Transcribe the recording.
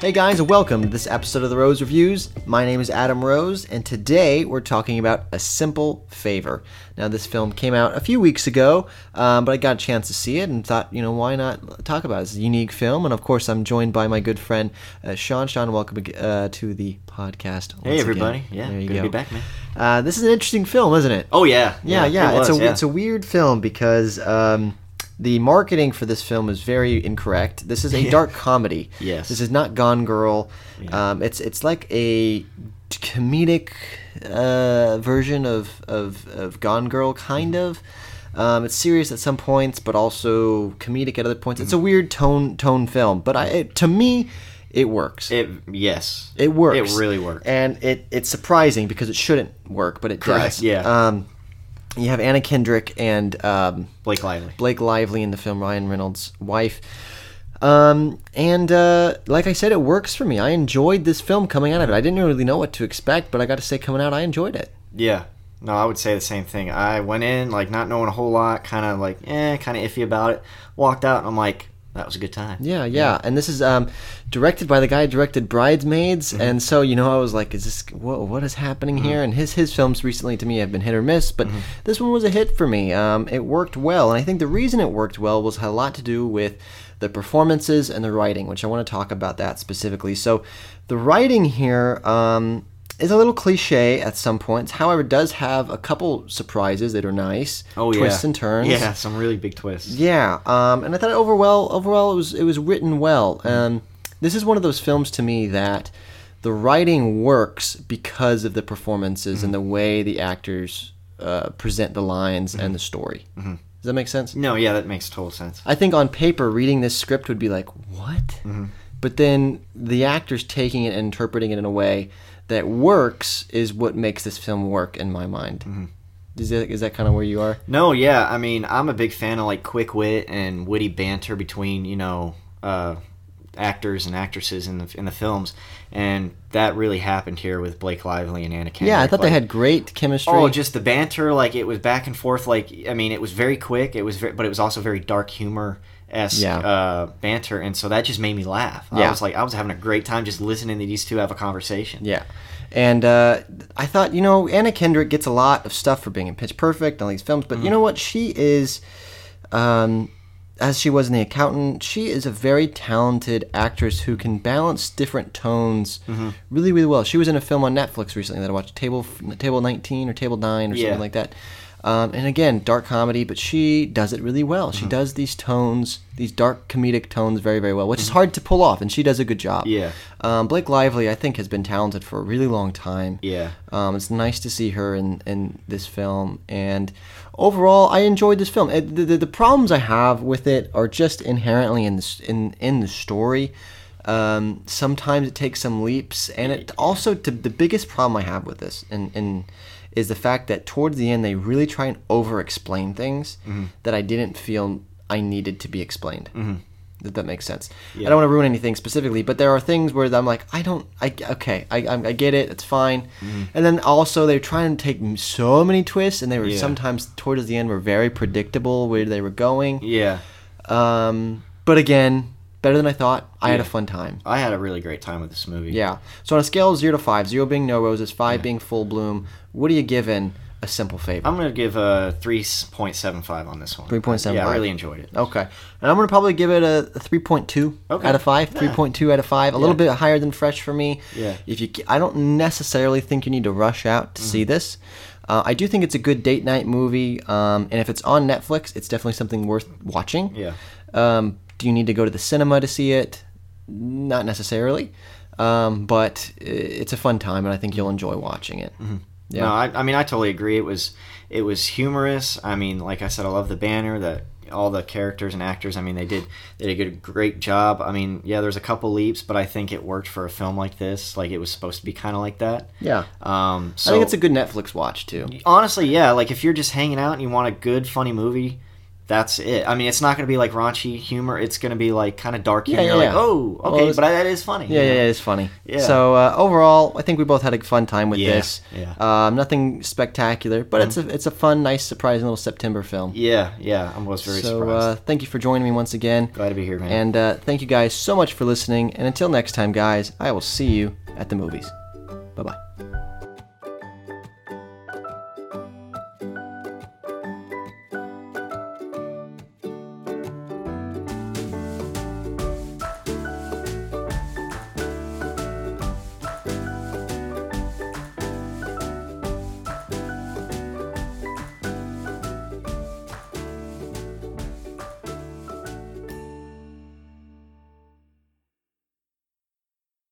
Hey guys, welcome to this episode of the Rose Reviews. My name is Adam Rose, and today we're talking about A Simple Favor. Now, this film came out a few weeks ago, um, but I got a chance to see it and thought, you know, why not talk about it? It's a unique film, and of course, I'm joined by my good friend uh, Sean. Sean, welcome uh, to the podcast. Hey everybody! again. Yeah, there you good go. to be back, man. Uh, this is an interesting film, isn't it? Oh yeah, Yeah, yeah. it it's a yeah. it's a weird film because um, the marketing for this film is very incorrect. This is a dark comedy. Yes. This is not Gone Girl. Yeah. Um, it's it's like a comedic uh, version of, of of Gone Girl, kind of. Um, it's serious at some points, but also comedic at other points. It's a weird tone tone film, but I it, to me, it works. It yes, It works. It really works. And it it's surprising because it shouldn't work, but it Correct, does. yeah. Um, you have Anna Kendrick and um, Blake Lively. Blake Lively in the film, Ryan Reynolds' wife. Um, and uh, like I said, it works for me. I enjoyed this film coming out of it. I didn't really know what to expect, but I got to say, coming out, I enjoyed it. Yeah. No, I would say the same thing. I went in like not knowing a whole lot, kind of like eh, kind of iffy about it. Walked out and I'm like, that was a good time. Yeah, yeah. And this is um, directed by the guy who directed Bridesmaids, Mm-hmm. and so you know, I was like, "Is this what? What is happening here?" And his his films recently to me have been hit or miss, but Mm-hmm. this one was a hit for me. Um, it worked well, and I think the reason it worked well was had a lot to do with the performances and the writing, which I want to talk about that specifically. So, the writing here. Um, is a little cliche at some points. However, it does have a couple surprises that are nice. Oh yeah. twists and turns. Yeah, some really big twists. Yeah, um, and I thought overall, overall it was it was written well. Um, this is one of those films to me that the writing works because of the performances and the way the actors uh, present the lines and the story. Does that make sense? No, yeah, that makes total sense. I think on paper, reading this script would be like, what? But then the actors taking it and interpreting it in a way that works is what makes this film work in my mind. Is that, is that kind of where you are? No, yeah, I mean, I'm a big fan of like quick wit and witty banter between you know uh, actors and actresses in the in the films, and that really happened here with Blake Lively and Anna Kendrick. Yeah, I thought they had great chemistry. Oh, just the banter, like it was back and forth. Like I mean, it was very quick. It was, very, but it was also very dark humor esque Yeah. uh, banter, and so that just made me laugh. Yeah. I was like, I was having a great time just listening to these two have a conversation. Yeah. And uh, I thought, you know, Anna Kendrick gets a lot of stuff for being in Pitch Perfect and all these films, but Mm-hmm. you know what? She is, um, as she was in The Accountant, she is a very talented actress who can balance different tones Mm-hmm. really, really well. She was in a film on Netflix recently that I watched, Table Table 19 or Table 9 or Yeah. something like that. Um, and again, dark comedy, but she does it really well. Mm-hmm. She does these tones, these dark comedic tones, very, very well, which is hard to pull off, and she does a good job. Mm-hmm. Yeah. Um, Blake Lively, I think, has been talented for a really long time. Yeah. Um, it's nice to see her in, in this film, and overall, I enjoyed this film. It, the, the, the problems I have with it are just inherently in the, in in the story. Um, sometimes it takes some leaps, and it also to, the biggest problem I have with this, and and is the fact that towards the end they really try and over-explain things Mm-hmm. that I didn't feel I needed to be explained. If that makes sense. I don't want to ruin anything specifically, but there are things where I'm like, I don't, I okay, I, I, I get it, it's fine. Mm-hmm. And then also they're trying to take so many twists, and they were Yeah. sometimes towards the end were very predictable where they were going. Yeah. Um, but again, better than I thought. I had a fun time. I had a really great time with this movie. Yeah. So on a scale of zero to five, zero being no roses, five being full bloom, what are you giving a simple favor? I'm gonna give a three point seven five on this one. 3.75. Yeah, I really enjoyed it. Okay. And I'm going to probably give it a, a 3.2 Okay. out of 5. Yeah. 3.2 out of 5. A little bit higher than fresh for me. Yeah. If you I don't necessarily think you need to rush out to Mm-hmm. see this. Uh, I do think it's a good date night movie. Um, and if it's on Netflix, it's definitely something worth watching. Yeah. Um, do you need to go to the cinema to see it? Not necessarily. Um, but it's a fun time, and I think you'll enjoy watching it. Mm-hmm. No, I, I mean I totally agree. It was it was humorous. I mean, like I said, I love the banner that all the characters and actors. I mean, they did they did a great job. I mean, yeah, there's a couple leaps, but I think it worked for a film like this. Like it was supposed to be kind of like that. yeah. Um, so I think it's a good Netflix watch, too. honestly, yeah. Like if you're just hanging out and you want a good, funny movie, that's it. I mean, it's not going to be like raunchy humor. It's going to be like kind of dark humor. yeah, You're yeah. like, oh, Well, okay, it's- but that is funny. Yeah, you yeah, know? yeah, it's funny. Yeah. So uh, overall, I think we both had a fun time with Yeah, this. yeah. Um, nothing spectacular, but it's a it's a fun, nice, surprising little September film. yeah, yeah. I was very so surprised. uh, thank you for joining me once again. Glad to be here, man. And uh, thank you guys so much for listening. And until next time, guys, I will see you at the movies. Bye bye.